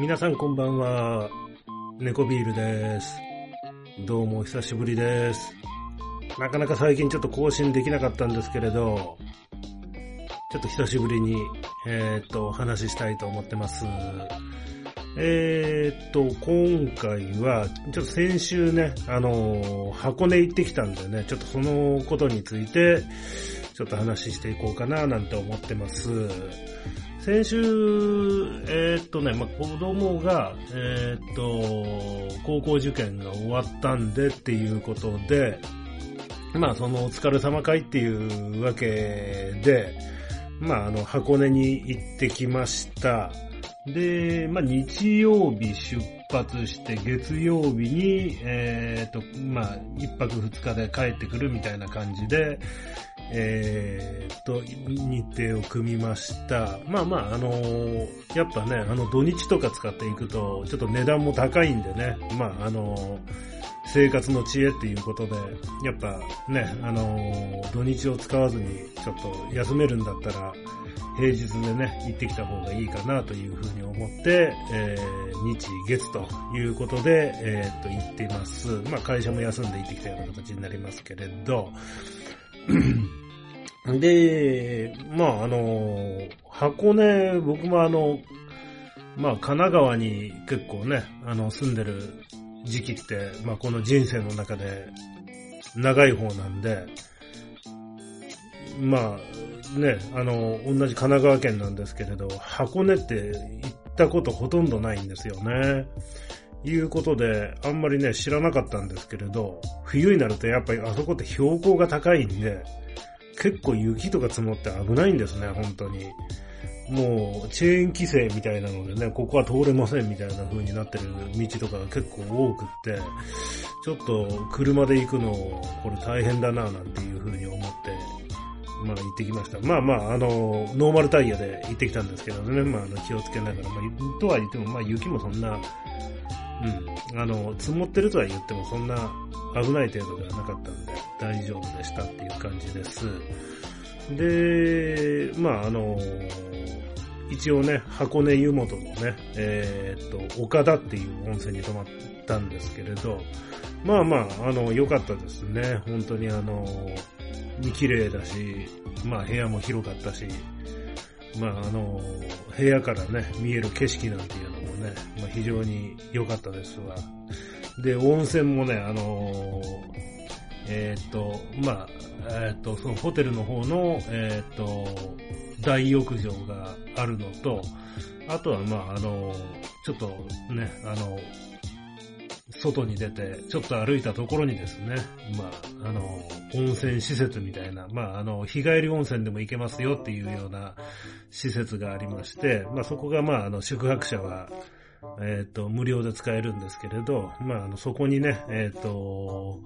皆さんこんばんは。猫ビールです。どうもお久しぶりです。なかなか最近ちょっと更新できなかったんですけれど、ちょっと久しぶりに、えーっと、お話ししたいと思ってます。えーっと、今回は、ちょっと先週ね、あの、箱根行ってきたんでね、ちょっとそのことについて、ちょっと話していこうかななんて思ってます。先週、えーっとね、まあ、子供が、えーっと、高校受験が終わったんでっていうことで、まあ、そのお疲れ様会っていうわけで、まあ、あの、箱根に行ってきました。で、まあ、日曜日出発して月曜日に、えーっと、まあ、一泊二日で帰ってくるみたいな感じで、えーっと、日程を組みました。まあまあ、あのーやっぱね、あの土日とか使っていくと、ちょっと値段も高いんでね、まああのー生活の知恵っていうことで、やっぱね、あの土日を使わずにちょっと休めるんだったら、平日でね、行ってきた方がいいかなというふうに思って、えー日月ということで、えーっと、行っています。まあ会社も休んで行ってきたような形になりますけれど、で、まああの、箱根、僕もあの、まあ神奈川に結構ね、あの住んでる時期って、まあこの人生の中で長い方なんで、まあね、あの、同じ神奈川県なんですけれど、箱根って行ったことほとんどないんですよね。いうことで、あんまりね、知らなかったんですけれど、冬になるとやっぱりあそこって標高が高いんで、結構雪とか積もって危ないんですね、本当に。もう、チェーン規制みたいなのでね、ここは通れませんみたいな風になってる道とかが結構多くって、ちょっと車で行くの、これ大変だなぁ、なんていう風に思って、まあ行ってきました。まあまあ、あの、ノーマルタイヤで行ってきたんですけどね、まああの気をつけながら、まあ、とは言っても、まあ雪もそんな、うん、あの、積もってるとは言ってもそんな危ない程度ではなかったんで大丈夫でしたっていう感じです。で、まああの、一応ね、箱根湯本のね、えーっと、岡田っていう温泉に泊まったんですけれど、まあまあ、あの、良かったですね。本当にあの、綺麗だし、まあ部屋も広かったし、まああの、部屋からね、見える景色なんていうのね、まあ非常に良かったですわ。で、温泉もね、あのえっと、まあ、えーっと、そのホテルの方の、えっと、大浴場があるのと、あとはまあ、あの、ちょっとね、あの、外に出て、ちょっと歩いたところにですね、まあ、あの、温泉施設みたいな、まあ、あの、日帰り温泉でも行けますよっていうような施設がありまして、まあ、そこがまあ、あの、宿泊者は、えっ、と、無料で使えるんですけれど、まあ、あの、そこにね、えっ、と、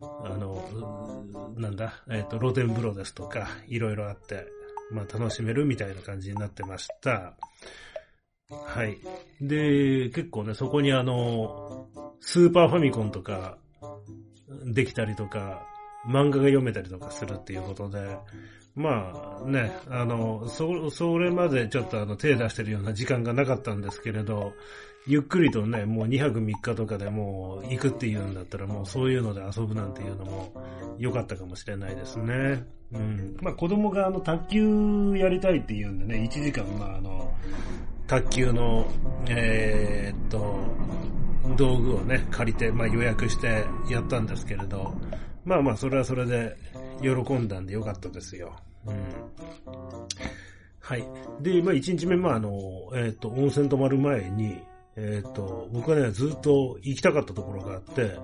あの、なんだ、えっ、と、露天風呂ですとか、いろいろあって、まあ、楽しめるみたいな感じになってました。はい。で、結構ね、そこにあの、スーパーファミコンとか、できたりとか、漫画が読めたりとかするっていうことで、まあね、あの、そ、それまでちょっとあの手出してるような時間がなかったんですけれど、ゆっくりとね、もう2泊3日とかでもう行くっていうんだったらもうそういうので遊ぶなんていうのも良かったかもしれないですね。うん。まあ子供があの卓球やりたいっていうんでね、1時間まああの、卓球の、えーっと、道具をね、借りて、まあ予約してやったんですけれど、まあまあそれはそれで喜んだんでよかったですよ。うん。はい。で、まあ1日目、まああの、えーっと、温泉泊まる前に、えーっと、僕はね、ずっと行きたかったところがあって、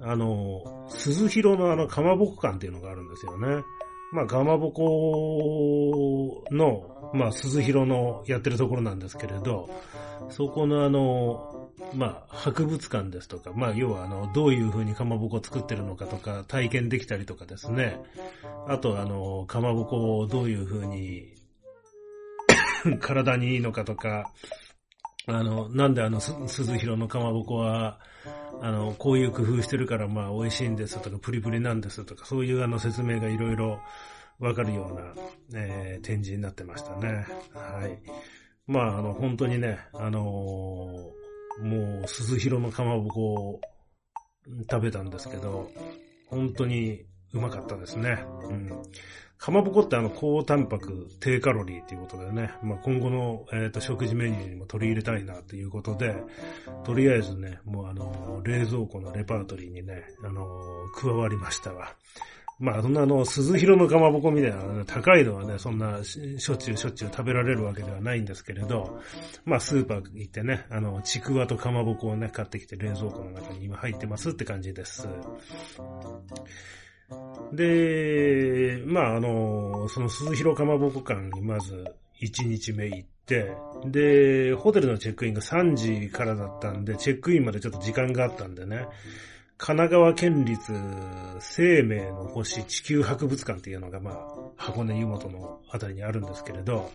あの、鈴広のあの、かまぼこ館っていうのがあるんですよね。まあ、かまぼこの、まあ、鈴広のやってるところなんですけれど、そこのあの、まあ、博物館ですとか、まあ、要はあの、どういう風にかまぼこを作ってるのかとか、体験できたりとかですね。あとあの、かまぼこをどういう風に、体にいいのかとか、あの、なんであの、鈴広のかまぼこは、あの、こういう工夫してるからまあ美味しいんですとか、プリプリなんですとか、そういうあの説明がいろいろわかるような、えー、展示になってましたね。はい。まあ、あの、本当にね、あのー、もう、鈴広のかまぼこを食べたんですけど、本当にうまかったですね。うん。かまぼこってあの高タンパク、低カロリーっていうことでね、まあ、今後の、えーと、食事メニューにも取り入れたいなということで、とりあえずね、もうあの、冷蔵庫のレパートリーにね、あの、加わりましたわ。まあ、そんなあの、鈴広のかまぼこみたいな、高いのはね、そんな、しょっちゅうしょっちゅう食べられるわけではないんですけれど、まあ、スーパー行ってね、あの、ちくわとかまぼこをね、買ってきて冷蔵庫の中に今入ってますって感じです。で、まあ、あの、その鈴広かまぼこ館にまず1日目行って、で、ホテルのチェックインが3時からだったんで、チェックインまでちょっと時間があったんでね、神奈川県立生命の星地球博物館っていうのが、まあ、箱根湯本のあたりにあるんですけれど、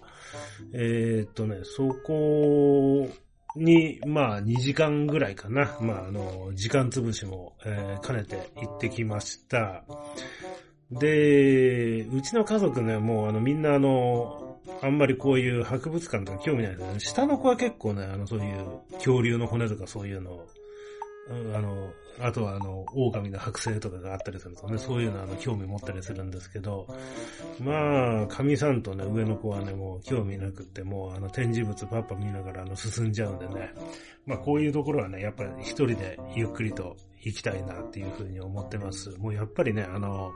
えー、っとね、そこに、まあ、2時間ぐらいかな。まあ、あの、時間潰しも、えー、兼ねて行ってきました。で、うちの家族ね、もうあの、みんなあの、あんまりこういう博物館とか興味ないですね。下の子は結構ね、あの、そういう恐竜の骨とかそういうのをあの、あとはあの、狼の剥製とかがあったりするとね、そういうのあの、興味持ったりするんですけど、まあ、神さんとね、上の子はね、もう興味なくって、もうあの、展示物パッパ見ながらあの、進んじゃうんでね、まあ、こういうところはね、やっぱり一人でゆっくりと行きたいなっていうふうに思ってます。もうやっぱりね、あの、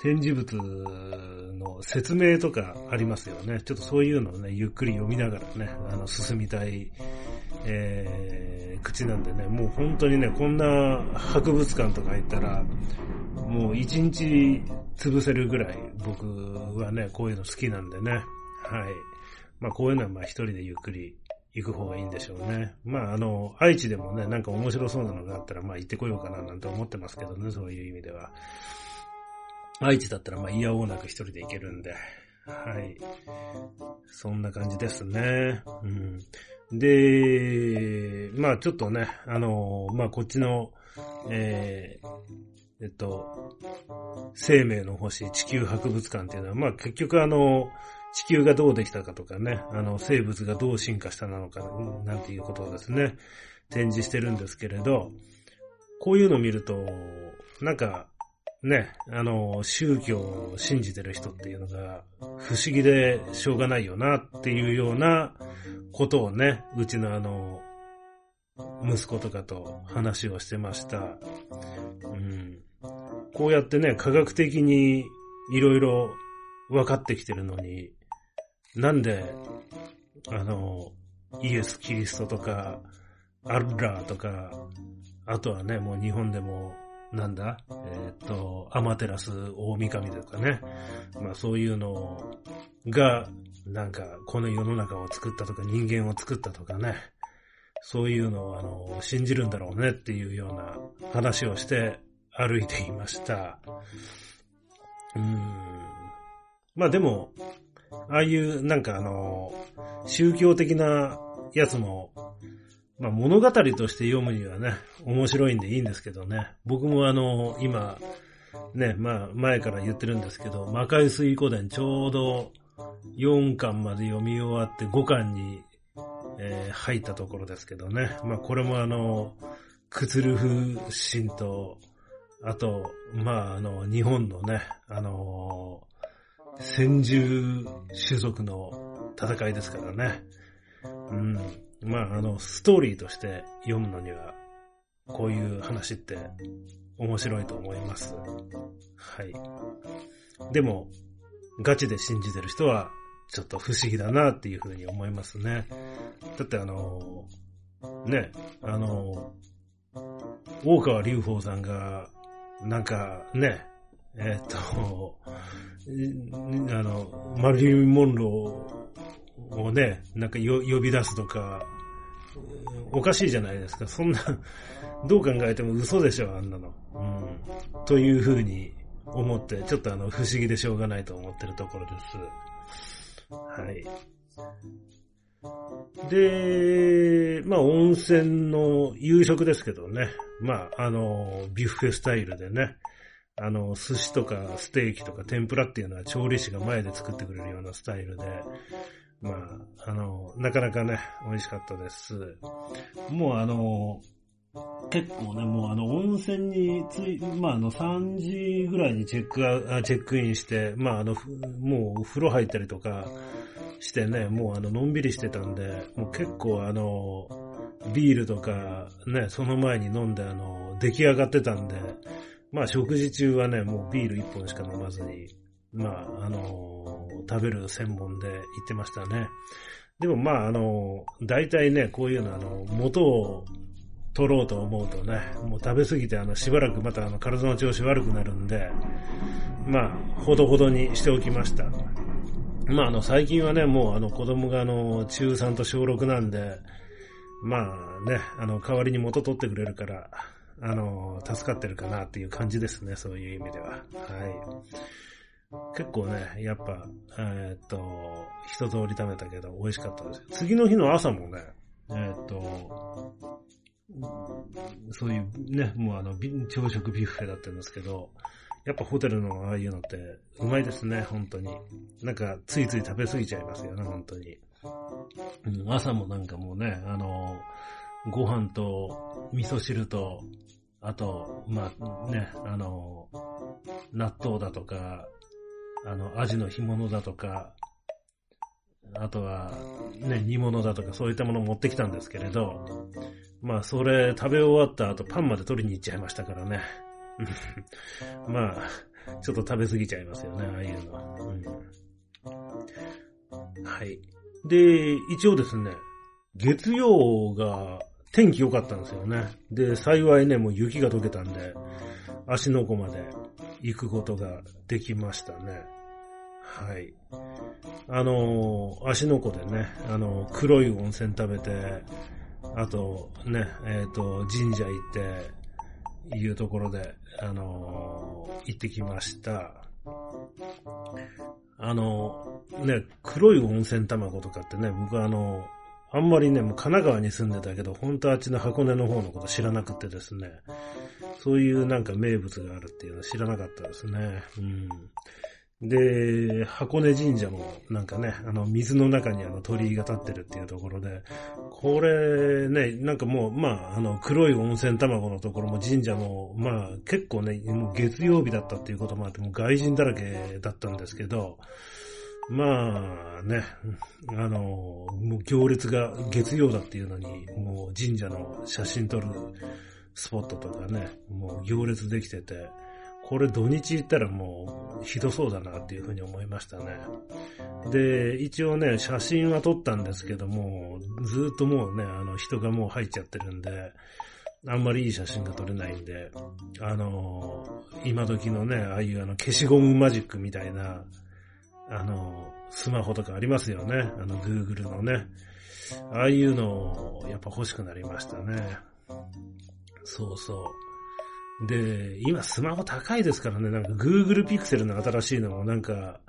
展示物の説明とかありますよね。ちょっとそういうのをね、ゆっくり読みながらね、あの、進みたい、えー、口なんでね、もう本当にね、こんな博物館とか行ったら、もう一日潰せるぐらい僕はね、こういうの好きなんでね。はい。まあこういうのはまあ一人でゆっくり行く方がいいんでしょうね。まああの、愛知でもね、なんか面白そうなのがあったらまあ行ってこようかななんて思ってますけどね、そういう意味では。愛知だったらまあ嫌おなく一人で行けるんで、はい。そんな感じですね。うん。で、まあちょっとね、あの、まあこっちの、えー、えっと、生命の星地球博物館っていうのは、まあ結局あの、地球がどうできたかとかね、あの、生物がどう進化したなのか、なんていうことをですね、展示してるんですけれど、こういうのを見ると、なんか、ね、あの、宗教を信じてる人っていうのが不思議でしょうがないよなっていうようなことをね、うちのあの、息子とかと話をしてました。うん、こうやってね、科学的にいろいろ分かってきてるのに、なんで、あの、イエス・キリストとか、アッラーとか、あとはね、もう日本でもなんだ？えっ、と、アマテラス大神とかね。まあそういうのが、なんか、この世の中を作ったとか人間を作ったとかね。そういうのを、あの、信じるんだろうねっていうような話をして歩いていました。うん。まあでも、ああいうなんかあの、宗教的なやつもまあ物語として読むにはね、面白いんでいいんですけどね。僕もあの、今、ね、まあ前から言ってるんですけど、魔界水古伝ちょうど4巻まで読み終わって5巻に、えー、入ったところですけどね。まあこれもあの、クツルフ神と、あと、まああの、日本のね、あの、先住種族の戦いですからね。うん。まあ、あの、ストーリーとして読むのには、こういう話って面白いと思います。はい。でも、ガチで信じてる人は、ちょっと不思議だなっていうふうに思いますね。だってあの、ね、あの、大川隆法さんが、なんかね、えっ、と、あの、マリリン・モンローをね、なんかよ呼び出すとか、おかしいじゃないですか。そんな、どう考えても嘘でしょ、あんなの。うん。というふうに思って、ちょっとあの、不思議でしょうがないと思ってるところです。はい。で、まあ、温泉の夕食ですけどね。まあ、あの、ビュッフェスタイルでね。あの、寿司とかステーキとか天ぷらっていうのは調理師が前で作ってくれるようなスタイルで、まあ、あの、なかなかね、美味しかったです。もうあの、結構ね、もうあの、温泉につい、まああの、3時ぐらいにチェックア、チェックインして、まああの、もう風呂入ったりとかしてね、もうあの、のんびりしてたんで、もう結構あの、ビールとかね、その前に飲んであの、出来上がってたんで、まあ食事中はね、もうビール1本しか飲まずに、まああの、食べる専門で行ってましたね。でもまああの、大体ね、こういうのあの、元を取ろうと思うとね、もう食べ過ぎてあの、しばらくまたあの、体の調子悪くなるんで、まあ、ほどほどにしておきました。まああの、最近はね、もうあの、子供があの、中3と小6なんで、まあね、あの、代わりに元取ってくれるから、あの、助かってるかなっていう感じですね、そういう意味では。はい。結構ね、やっぱ、えー、っと、一通り食べたけど美味しかったです次の日の朝もね、えー、っと、そういうね、もうあの、朝食ビュッフェだったんですけど、やっぱホテルのああいうのってうまいですね、本当に。なんかついつい食べ過ぎちゃいますよね、本当に。うん、朝もなんかもうね、あの、ご飯と味噌汁と、あと、まあね、あの、納豆だとか、あの、アジの干物だとか、あとは、ね、煮物だとかそういったものを持ってきたんですけれど、まあ、それ食べ終わった後パンまで取りに行っちゃいましたからね。まあ、ちょっと食べ過ぎちゃいますよね、ああいうの。うん、はい。で、一応ですね、月曜が天気良かったんですよね。で、幸いね、もう雪が溶けたんで、足の湖まで行くことができましたね。はい。あの足の湖でね、あの黒い温泉食べて、あとね、えっ、ー、と、神社行って、いうところで、あの、行ってきました。あの、ね、黒い温泉卵とかってね、僕はあのあんまりね、もう神奈川に住んでたけど、本当あっちの箱根の方のこと知らなくてですね、そういうなんか名物があるっていうのは知らなかったですね。うん。で、箱根神社もなんかね、あの水の中にあの鳥居が立ってるっていうところで、これね、なんかもう、まあ、あの黒い温泉卵のところも神社も、まあ結構ね、もう月曜日だったっていうこともあって、もう外人だらけだったんですけど、まあね、あの、もう行列が月曜だっていうのに、もう神社の写真撮るスポットとかね、もう行列できてて、これ土日行ったらもうひどそうだなっていうふうに思いましたね。で、一応ね、写真は撮ったんですけども、ずっともうね、あの人がもう入っちゃってるんで、あんまりいい写真が撮れないんで、あの、今時のね、ああいうあの消しゴムマジックみたいな、あの、スマホとかありますよね。あの、Google のね。ああいうのをやっぱ欲しくなりましたね。そうそう。で、今スマホ高いですからね、なんか Google Pixel の新しいのもなんか、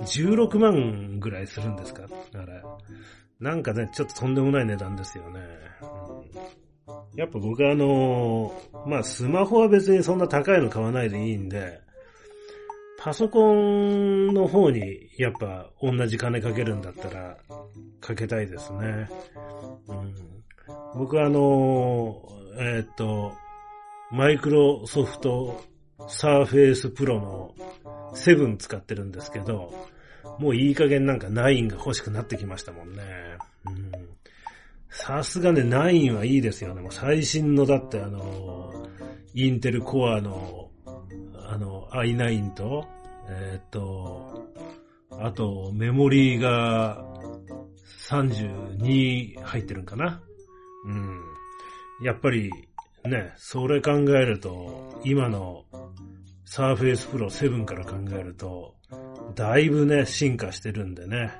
16万ぐらいするんですか？あれ。なんかね、ちょっととんでもない値段ですよね。うん、やっぱ僕はあのまあスマホは別にそんな高いの買わないでいいんで、パソコンの方にやっぱ同じ金かけるんだったらかけたいですね。うん、僕はあのえー、っと、マイクロソフトサーフェイスプロの7使ってるんですけど、もういい加減なんか9が欲しくなってきましたもんね。さすがね、9はいいですよね。もう最新のだってあの、インテルコアの、あの、i9 と、えー、っと、あと、メモリーが32入ってるんかな。うん。やっぱり、ね、それ考えると、今のサーフェイスプロ7から考えると、だいぶね、進化してるんでね。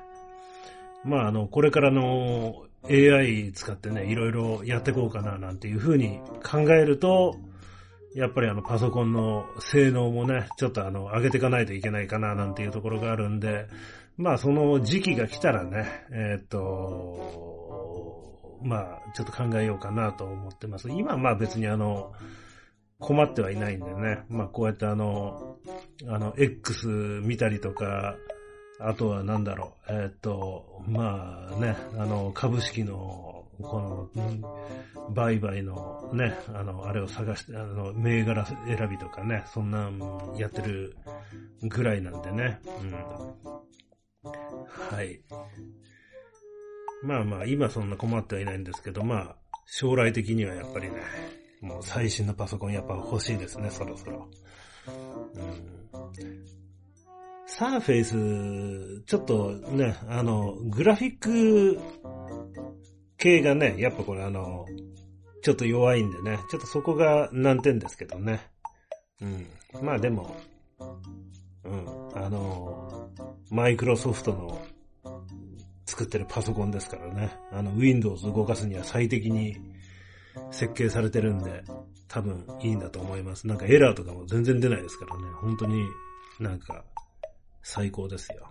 まあ、あの、これからの AI 使ってね、いろいろやっていこうかななんていうふうに考えると、やっぱりあのパソコンの性能もね、ちょっとあの上げていかないといけないかななんていうところがあるんで、まあその時期が来たらね、えー、っと、まあ、ちょっと考えようかなと思ってます。今まあ別にあの、困ってはいないんでね。まあ、こうやってあの、あの、X 見たりとか、あとはなんだろう、えー、っと、まあね、あの、株式の、この、売買のね、あの、あれを探して、あの、銘柄選びとかね、そんなんやってるぐらいなんでね、うん。はい。まあまあ、今そんな困ってはいないんですけど、まあ、将来的にはやっぱりね、もう最新のパソコンやっぱ欲しいですね、そろそろ。うん、サーフェイス、ちょっとね、あの、グラフィック系がね、やっぱこれあの、ちょっと弱いんでね、ちょっとそこが難点ですけどね。うん。まあでも、うん、あの、マイクロソフトの作ってるパソコンですからね。あの、Windows 動かすには最適に設計されてるんで、多分いいんだと思います。なんかエラーとかも全然出ないですからね。本当になんか最高ですよ。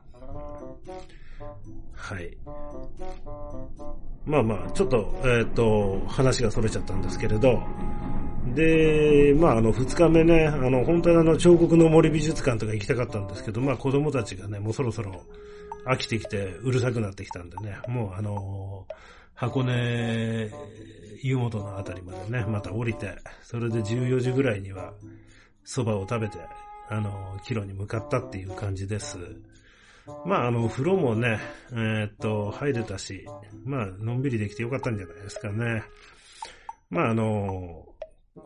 はい。まあまあ、ちょっと、えっ、ー、と、話が逸れちゃったんですけれど、で、まあ、あの、二日目ね、あの、本当はあの、彫刻の森美術館とか行きたかったんですけど、まあ、子供たちがね、もうそろそろ飽きてきて、うるさくなってきたんでね、もうあの、箱根湯本のあたりまでね、また降りて、それで14時ぐらいには蕎麦を食べて、あの、帰路に向かったっていう感じです。まあ、あの、風呂もね、えー、っと、入れたし、まあ、のんびりできてよかったんじゃないですかね。まあ、あの、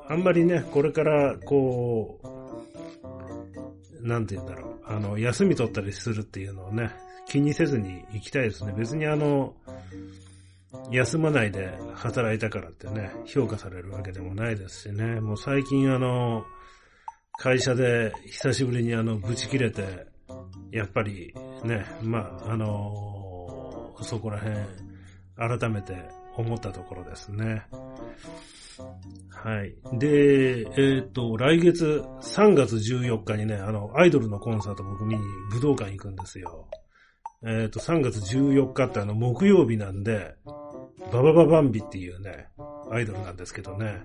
あんまりね、これから、こう、なんて言うんだろう、あの、休み取ったりするっていうのをね、気にせずに行きたいですね。別にあの、休まないで働いたからってね、評価されるわけでもないですしね。もう最近あの、会社で久しぶりにあの、ブチ切れて、やっぱりね、まあ、あのー、そこら辺、改めて思ったところですね。はい。で、えっ、ー、と、来月3月14日にね、あの、アイドルのコンサート僕見に武道館行くんですよ。えっ、ー、と、3月14日ってあの、木曜日なんで、ババババンビっていうね、アイドルなんですけどね、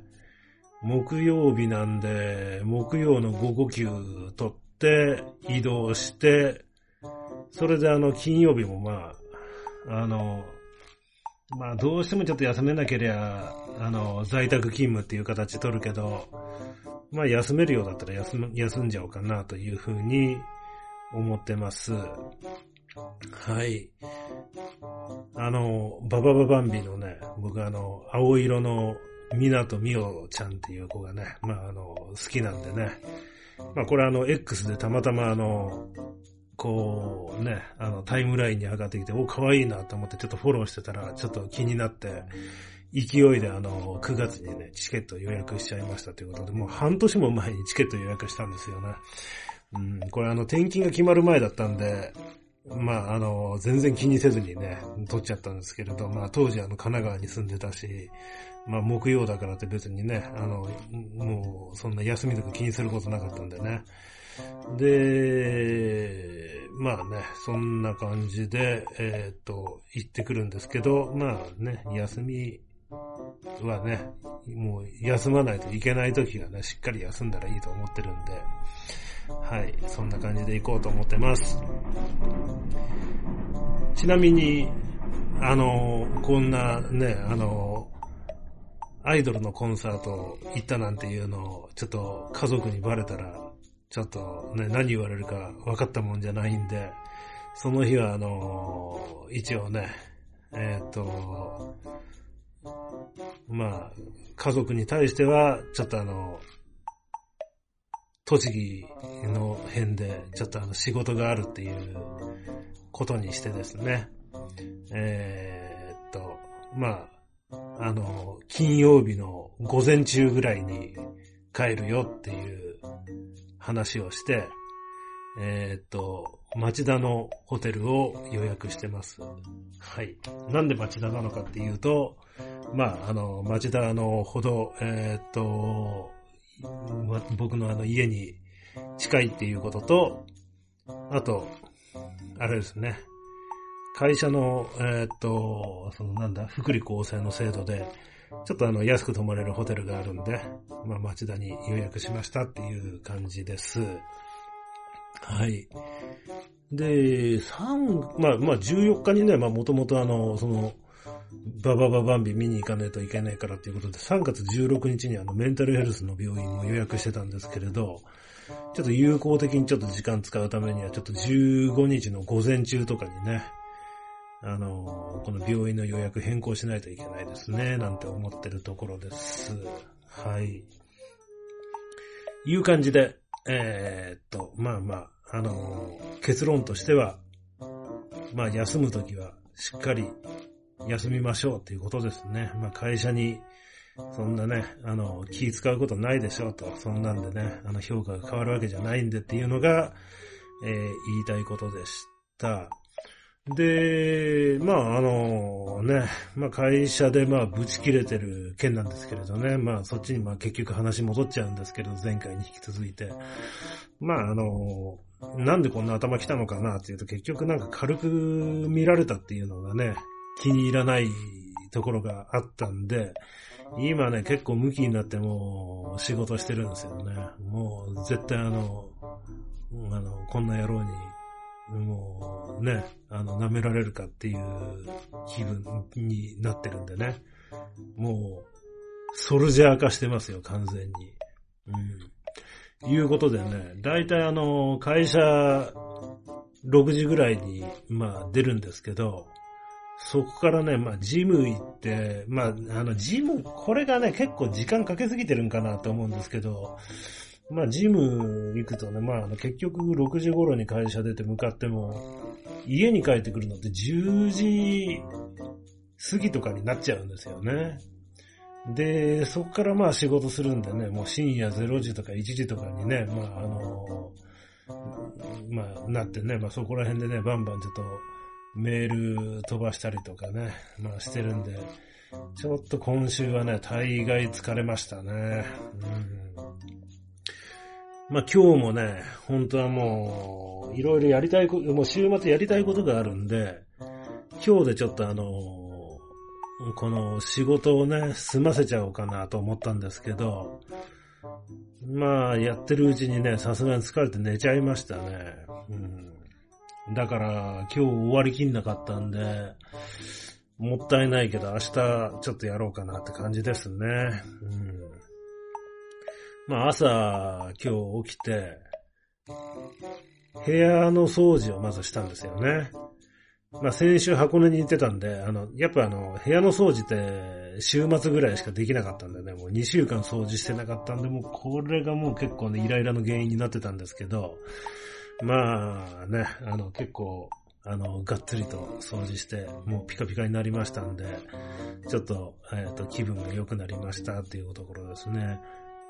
木曜日なんで、木曜の午後休取って移動して、それであの、金曜日もまあ、あの、まあどうしてもちょっと休めなけりゃ、あの、在宅勤務っていう形取るけど、まあ休めるようだったら休休んじゃおうかなというふうに思ってます。はい。あの、ババババンビのね、僕あの、青色の港美桜ちゃんっていう子がね、まああの、好きなんでね。まあこれあの、X でたまたまあの、こうね、あの、タイムラインに上がってきて、お、可愛いなと思ってちょっとフォローしてたら、ちょっと気になって、勢いであの、9月にね、チケット予約しちゃいましたということで、もう半年も前にチケット予約したんですよね。うん、これあの、転勤が決まる前だったんで、まあ、あの、全然気にせずにね、撮っちゃったんですけれど、まあ、当時あの、神奈川に住んでたし、まあ、木曜だからって別にね、あの、もう、そんな休みとか気にすることなかったんでね。で、まあね、そんな感じで、えっ、と、行ってくるんですけど、まあね、休みはね、もう休まないといけない時はね、しっかり休んだらいいと思ってるんで、はい、そんな感じで行こうと思ってます。ちなみに、あの、こんなね、あの、アイドルのコンサート行ったなんていうのを、ちょっと家族にバレたら、ちょっとね、何言われるか分かったもんじゃないんで、その日はあの、一応ね、えっ、ー、と、まあ、家族に対しては、ちょっとあの、栃木の辺で、ちょっとあの仕事があるっていうことにしてですね、えー、っと、まあ、あの、金曜日の午前中ぐらいに帰るよっていう話をして、えー、っと、町田のホテルを予約してます。はい。なんで町田なのかっていうと、まあ、あの、町田のほど、えー、っと、僕のあの家に近いっていうことと、あと、あれですね、会社の、えー、っと、そのなんだ、福利厚生の制度で、ちょっとあの、安く泊まれるホテルがあるんで、まあ、町田に予約しましたっていう感じです。はい。で、3、まあ、まあ、14日にね、まあ、もともとあの、その、ババババンビ見に行かないといけないからっていうことで、3月16日にあの、メンタルヘルスの病院も予約してたんですけれど、ちょっと有効的にちょっと時間使うためには、ちょっと15日の午前中とかにね、あの、この病院の予約変更しないといけないですね、なんて思ってるところです。はい。いう感じで、えー、っと、まあまあ、あの、結論としては、まあ休むときはしっかり休みましょうっていうことですね。まあ会社にそんなね、あの、気使うことないでしょうと、そんなんでね、あの評価が変わるわけじゃないんでっていうのが、えー、言いたいことでした。で、まあ、あのね、まあ会社でまあぶち切れてる件なんですけれどね、まあそっちにまあ結局話戻っちゃうんですけど、前回に引き続いて。まああの、なんでこんな頭来たのかなっていうと結局なんか軽く見られたっていうのがね、気に入らないところがあったんで、今ね、結構向きになってもう仕事してるんですよね。もう絶対あの、あの、こんな野郎にもうね、あの、舐められるかっていう気分になってるんでね。もう、ソルジャー化してますよ、完全に。うん。いうことでね、だいたいあの、会社6時ぐらいに、まあ出るんですけど、そこからね、まあジム行って、まああのジム、これがね、結構時間かけすぎてるんかなと思うんですけど、まあ、ジム行くとね、まあ、結局6時頃に会社出て向かっても、家に帰ってくるのって10時過ぎとかになっちゃうんですよね。で、そこからまあ仕事するんでね、もう深夜0時とか1時とかにね、まああの、まあなってね、まあそこら辺でね、バンバンちょっとメール飛ばしたりとかね、まあしてるんで、ちょっと今週はね、大概疲れましたね。うんまあ今日もね、本当はもう、いろいろやりたいこと、もう週末やりたいことがあるんで、今日でちょっとあの、この仕事をね、済ませちゃおうかなと思ったんですけど、まあ、やってるうちにね、さすがに疲れて寝ちゃいましたね。うん。だから、今日終わりきんなかったんで、もったいないけど、明日ちょっとやろうかなって感じですね。うん。まあ朝、今日起きて、部屋の掃除をまずしたんですよね。まあ先週箱根に行ってたんで、あの、やっぱあの、部屋の掃除って週末ぐらいしかできなかったんでね、もう2週間掃除してなかったんで、もうこれがもう結構ね、イライラの原因になってたんですけど、まあね、あの結構、あの、がっつりと掃除して、もうピカピカになりましたんで、ちょっと、えっ、ー、と、気分が良くなりましたっていうところですね。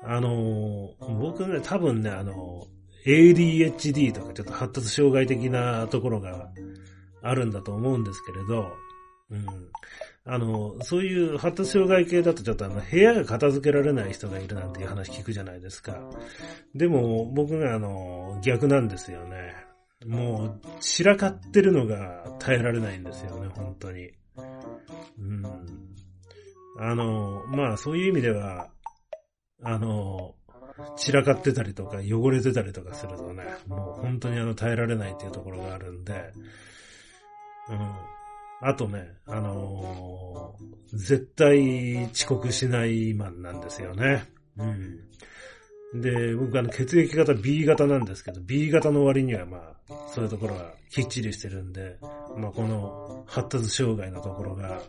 あの、僕ね、多分ね、あの、ADHD とかちょっと発達障害的なところがあるんだと思うんですけれど、うん。あの、そういう発達障害系だとちょっとあの、部屋が片付けられない人がいるなんていう話聞くじゃないですか。でも、僕があの、逆なんですよね。もう、散らかってるのが耐えられないんですよね、本当に。うん。あの、まあ、そういう意味では、あの、散らかってたりとか汚れてたりとかするとね、もう本当にあの耐えられないっていうところがあるんで、うん。あとね、あのー、絶対遅刻しないマンなんですよね。うん。で、僕あの血液型 B 型なんですけど、B 型の割にはまあ、そういうところはきっちりしてるんで、まあこの発達障害のところが、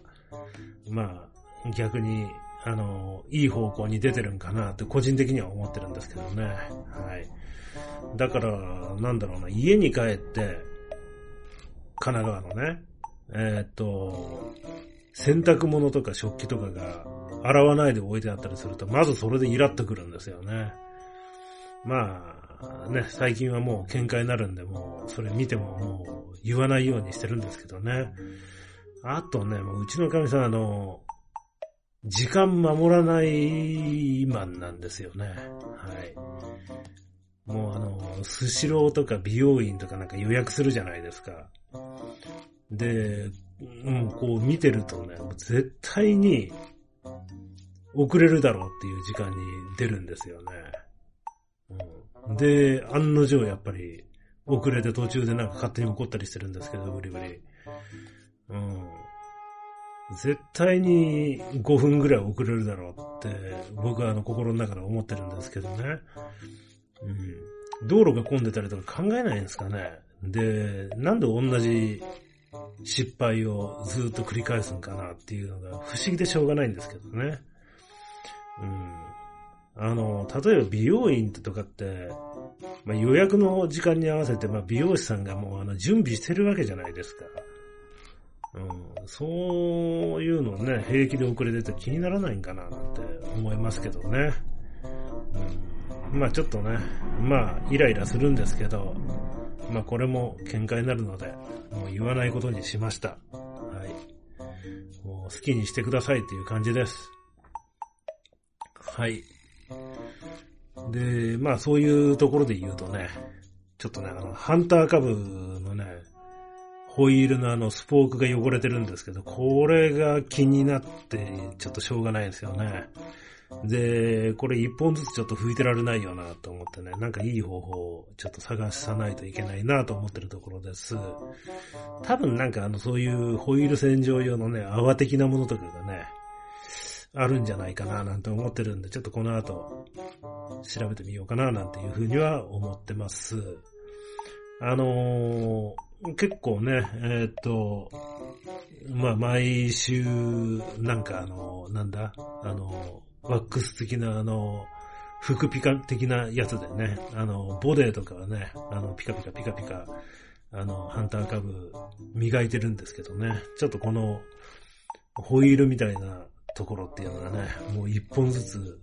まあ逆にあの、いい方向に出てるんかなって個人的には思ってるんですけどね。はい。だから、なんだろうな、家に帰って、神奈川のね、えー、っと、洗濯物とか食器とかが洗わないで置いてあったりすると、まずそれでイラッとくるんですよね。まあ、ね、最近はもう喧嘩になるんで、もう、それ見てももう言わないようにしてるんですけどね。あとね、もううちの神さん、あの、時間守らないマンなんですよね。はい。もうあの、スシローとか美容院とかなんか予約するじゃないですか。で、もうこう見てるとね、絶対に遅れるだろうっていう時間に出るんですよね。うん、で、案の定やっぱり遅れて途中でなんか勝手に怒ったりしてるんですけど、ブリブリ。うん。絶対に5分ぐらい遅れるだろうって、僕はあの心の中で思ってるんですけどね。うん。道路が混んでたりとか考えないんですかね。で、なんで同じ失敗をずっと繰り返すんかなっていうのが不思議でしょうがないんですけどね。うん。あの、例えば美容院とかって、まあ、予約の時間に合わせて、まあ、美容師さんがもうあの準備してるわけじゃないですか。うん、そういうのね、平気で遅れてて気にならないんかななんて思いますけどね。うん、まあちょっとね、まあイライラするんですけど、まあこれも喧嘩になるので、もう言わないことにしました。はい。もう好きにしてくださいっていう感じです。はい。で、まあそういうところで言うとね、ちょっとね、あの、ハンター株のね、ホイールのあのスポークが汚れてるんですけど、これが気になってちょっとしょうがないですよね。で、これ一本ずつちょっと拭いてられないよなと思ってね、なんかいい方法をちょっと探さないといけないなと思ってるところです。多分なんかあのそういうホイール洗浄用のね、泡的なものとかがね、あるんじゃないかななんて思ってるんで、ちょっとこの後調べてみようかななんていうふうには思ってます。あのー、結構ね、えー、っと、まあ、毎週、なんかあの、なんだ、あの、ワックス的なあの、服ピカ的なやつでね、あの、ボデーとかはね、あの、ピカピカピカピカ、あの、ハンター株磨いてるんですけどね、ちょっとこの、ホイールみたいなところっていうのがね、もう一本ずつ、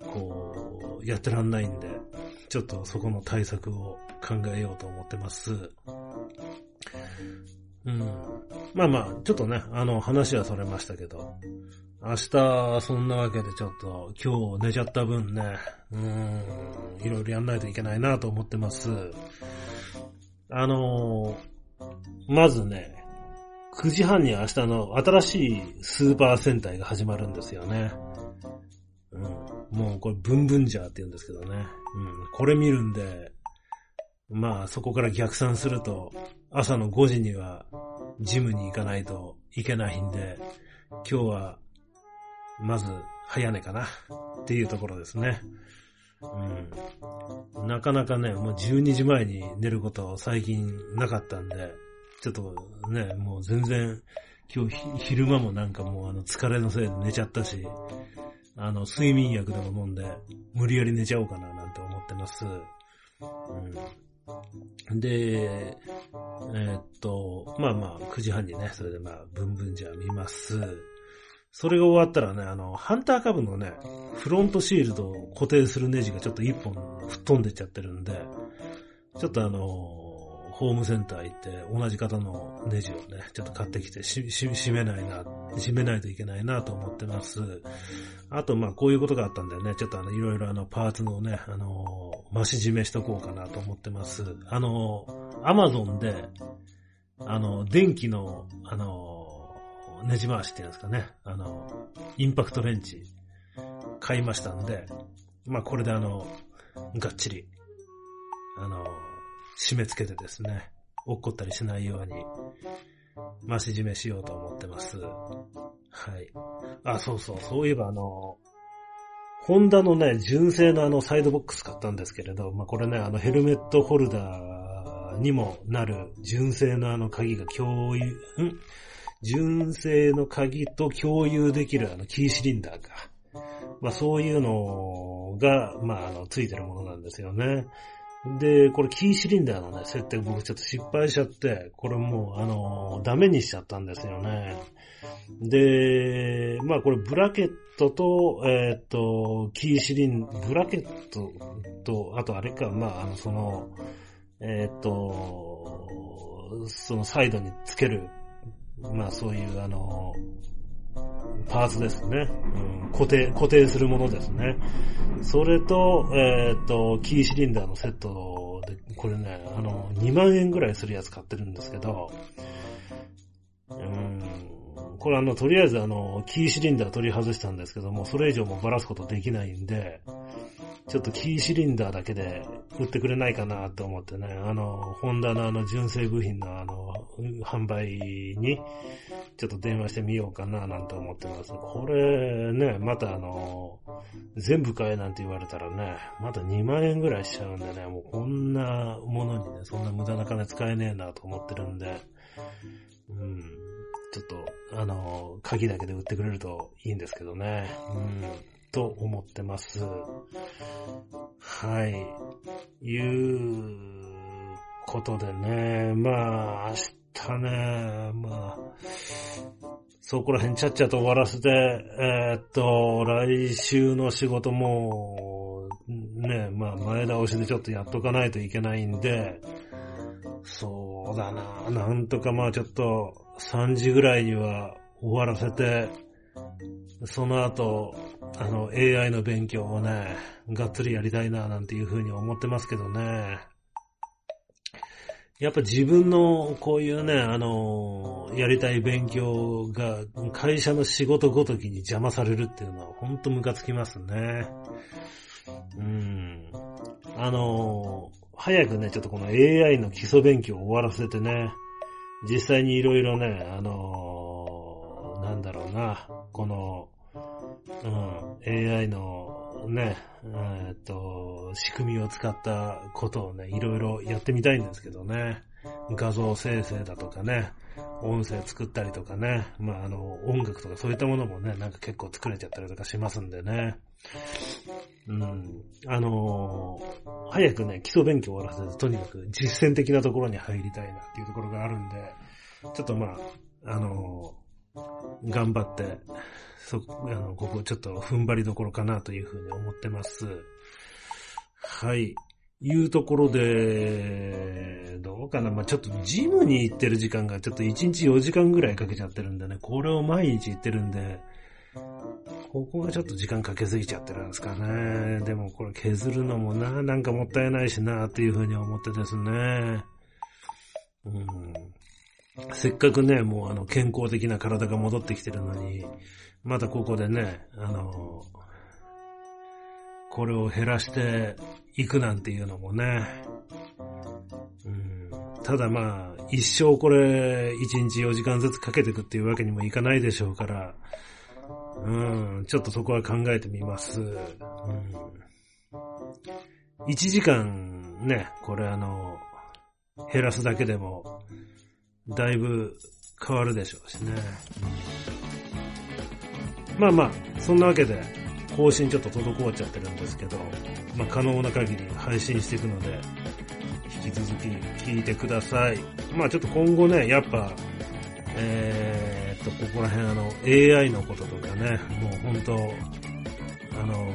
こう、やってらんないんで、ちょっとそこの対策を考えようと思ってます。うん。まあまあ、ちょっとね、あの、話はそれましたけど、明日、そんなわけでちょっと、今日寝ちゃった分ね、うん、いろいろやんないといけないなと思ってます。あのーまずね、9時半に明日の新しいスーパー戦隊が始まるんですよね。うん。もうこれ、ブンブンジャーって言うんですけどね。うん。これ見るんで、まあそこから逆算すると、朝の5時にはジムに行かないといけないんで、今日は、まず早寝かなっていうところですね。うん。なかなかね、もう12時前に寝ること最近なかったんで、ちょっとね、もう全然、今日昼間もなんかもうあの疲れのせいで寝ちゃったし、あの睡眠薬でも飲んで無理やり寝ちゃおうかななんて思ってます。うん、で、えー、っと、まあまあ9時半にね、それでまあブンブンじゃ見ます。それが終わったらね、あの、ハンター株のね、フロントシールドを固定するネジがちょっと一本吹っ飛んでっちゃってるんで、ちょっとあの、ホームセンター行って同じ型のネジをね、ちょっと買ってきてし、し、締めないな、締めないといけないなと思ってます。あと、まあ、こういうことがあったんでね、ちょっとあの、いろいろあの、パーツのね、あの、増し締めしとこうかなと思ってます。あの、アマゾンで、あの、電気の、あの、ネジ回しっていうんですかね、あの、インパクトレンチ、買いましたんで、まあ、これであの、がっちり、あの、締め付けてですね、落っこったりしないように、増し締めしようと思ってます。はい。あ、そうそう、そういえばあの、ホンダのね、純正のあのサイドボックス買ったんですけれど、まあ、これね、あのヘルメットホルダーにもなる純正のあの鍵が共有、ん？純正の鍵と共有できるあのキーシリンダーか。まあそういうのが、まああの、ついてるものなんですよね。で、これキーシリンダーのね、設定僕ちょっと失敗しちゃって、これもう、あの、ダメにしちゃったんですよね。で、まあこれブラケットと、えっ、と、キーシリン、ブラケットと、あとあれか、まああの、その、えっ、と、そのサイドにつける、まあそういうあの、パーツですね。うん、固定、固定するものですね。それと、えっ、と、キーシリンダーのセットで、これね、あの、2万円ぐらいするやつ買ってるんですけど、うん。これあの、とりあえずあの、キーシリンダー取り外したんですけども、それ以上もばらすことできないんで、ちょっとキーシリンダーだけで売ってくれないかなと思ってね、あの、ホンダのあの純正部品のあの、販売に、ちょっと電話してみようかななんて思ってます。これね、またあの、全部買えなんて言われたらね、また2万円ぐらいしちゃうんでね、もうこんなものにね、そんな無駄な金使えねえなと思ってるんで、うん、ちょっと、あの、鍵だけで売ってくれるといいんですけどね。うんと思ってます。はい。いうことでね、まあ、明日ね、まあ、そこら辺ちゃっちゃと終わらせて、えーっと、来週の仕事も、ね、まあ前倒しでちょっとやっとかないといけないんで、そうだな、なんとかまあちょっと3時ぐらいには終わらせて、その後、あの、AI の勉強をね、がっつりやりたいな、なんていうふうに思ってますけどね。やっぱ自分のこういうね、あの、やりたい勉強が会社の仕事ごときに邪魔されるっていうのはほんとムカつきますね。うん。あの、早くね、ちょっとこの AI の基礎勉強を終わらせてね、実際にいろいろね、あの、なんだろうな、この、うん、AI のね、えっと、仕組みを使ったことをね、いろいろやってみたいんですけどね。画像生成だとかね、音声作ったりとかね、まあ、あの、音楽とかそういったものもね、なんか結構作れちゃったりとかしますんでね。うん。あのー早くね、基礎勉強終わらせて、とにかく実践的なところに入りたいなっていうところがあるんで、ちょっとまあ、あのー頑張って、そ、あの、ここちょっと踏ん張りどころかなというふうに思ってます。はい。いうところで、どうかな。まあ、ちょっとジムに行ってる時間がちょっと1日4時間ぐらいかけちゃってるんでね、これを毎日行ってるんで、ここがちょっと時間かけすぎちゃってるんですかね。でもこれ削るのもな、なんかもったいないしな、っていうふうに思ってですね。うん。せっかくね、もうあの健康的な体が戻ってきてるのに、またここでね、あの、これを減らしていくなんていうのもね、うん、ただまあ、一生これ、1日4時間ずつかけていくっていうわけにもいかないでしょうから、うん、ちょっとそこは考えてみます。うん、1時間ね、これあの、減らすだけでも、だいぶ変わるでしょうしね。まあまあ、そんなわけで、更新ちょっと滞っちゃってるんですけど、まあ可能な限り配信していくので、引き続き聞いてください。まあちょっと今後ね、やっぱ、えーっと、ここら辺あの、AI のこととかね、もう本当あの、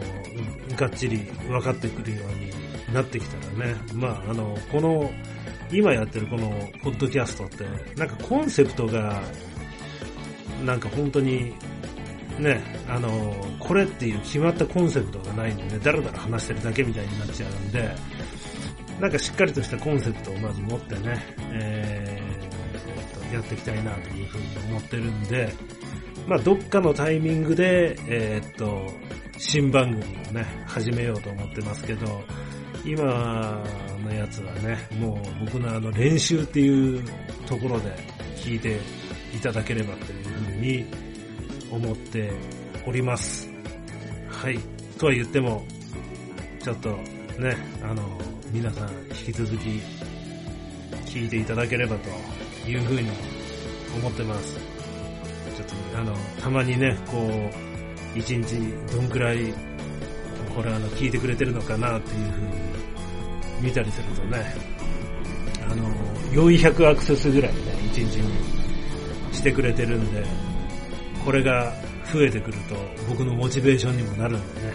がっちり分かってくるようになってきたらね、まああの、この、今やってるこのポッドキャストって、なんかコンセプトが、なんか本当に、ね、あの、これっていう決まったコンセプトがないんでね、だらだら話してるだけみたいになっちゃうんで、なんかしっかりとしたコンセプトをまず持ってね、えー、やっていきたいなというふうに思ってるんで、まあどっかのタイミングで、えーっと、新番組をね、始めようと思ってますけど、今のやつはね、もう僕のあの練習っていうところで聞いていただければというふうに思っております。はい。とは言っても、ちょっとね、あの、皆さん引き続き聞いていただければというふうに思ってます。ちょっと、ねあの、たまにね、こう、一日どんくらい、これあの、聞いてくれてるのかなっていうふうに見たりするとね、あの、400アクセスぐらいね、一日にしてくれてるんで、これが増えてくると僕のモチベーションにもなるんでね、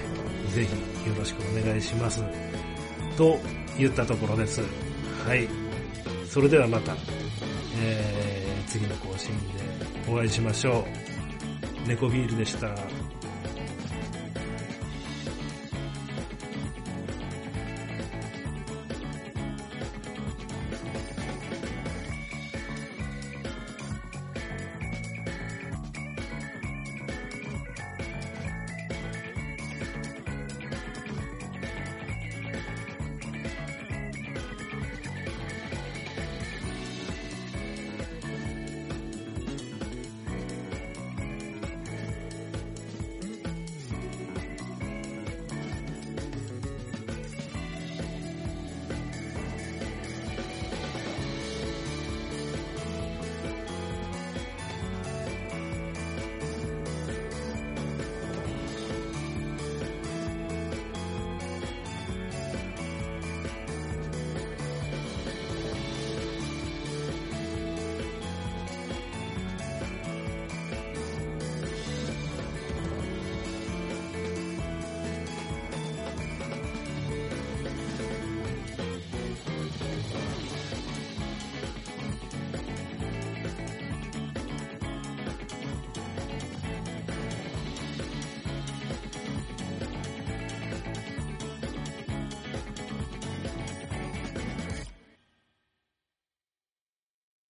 ぜひよろしくお願いします。と言ったところです。はい。それではまた、えー、次の更新でお会いしましょう。猫ビールでした。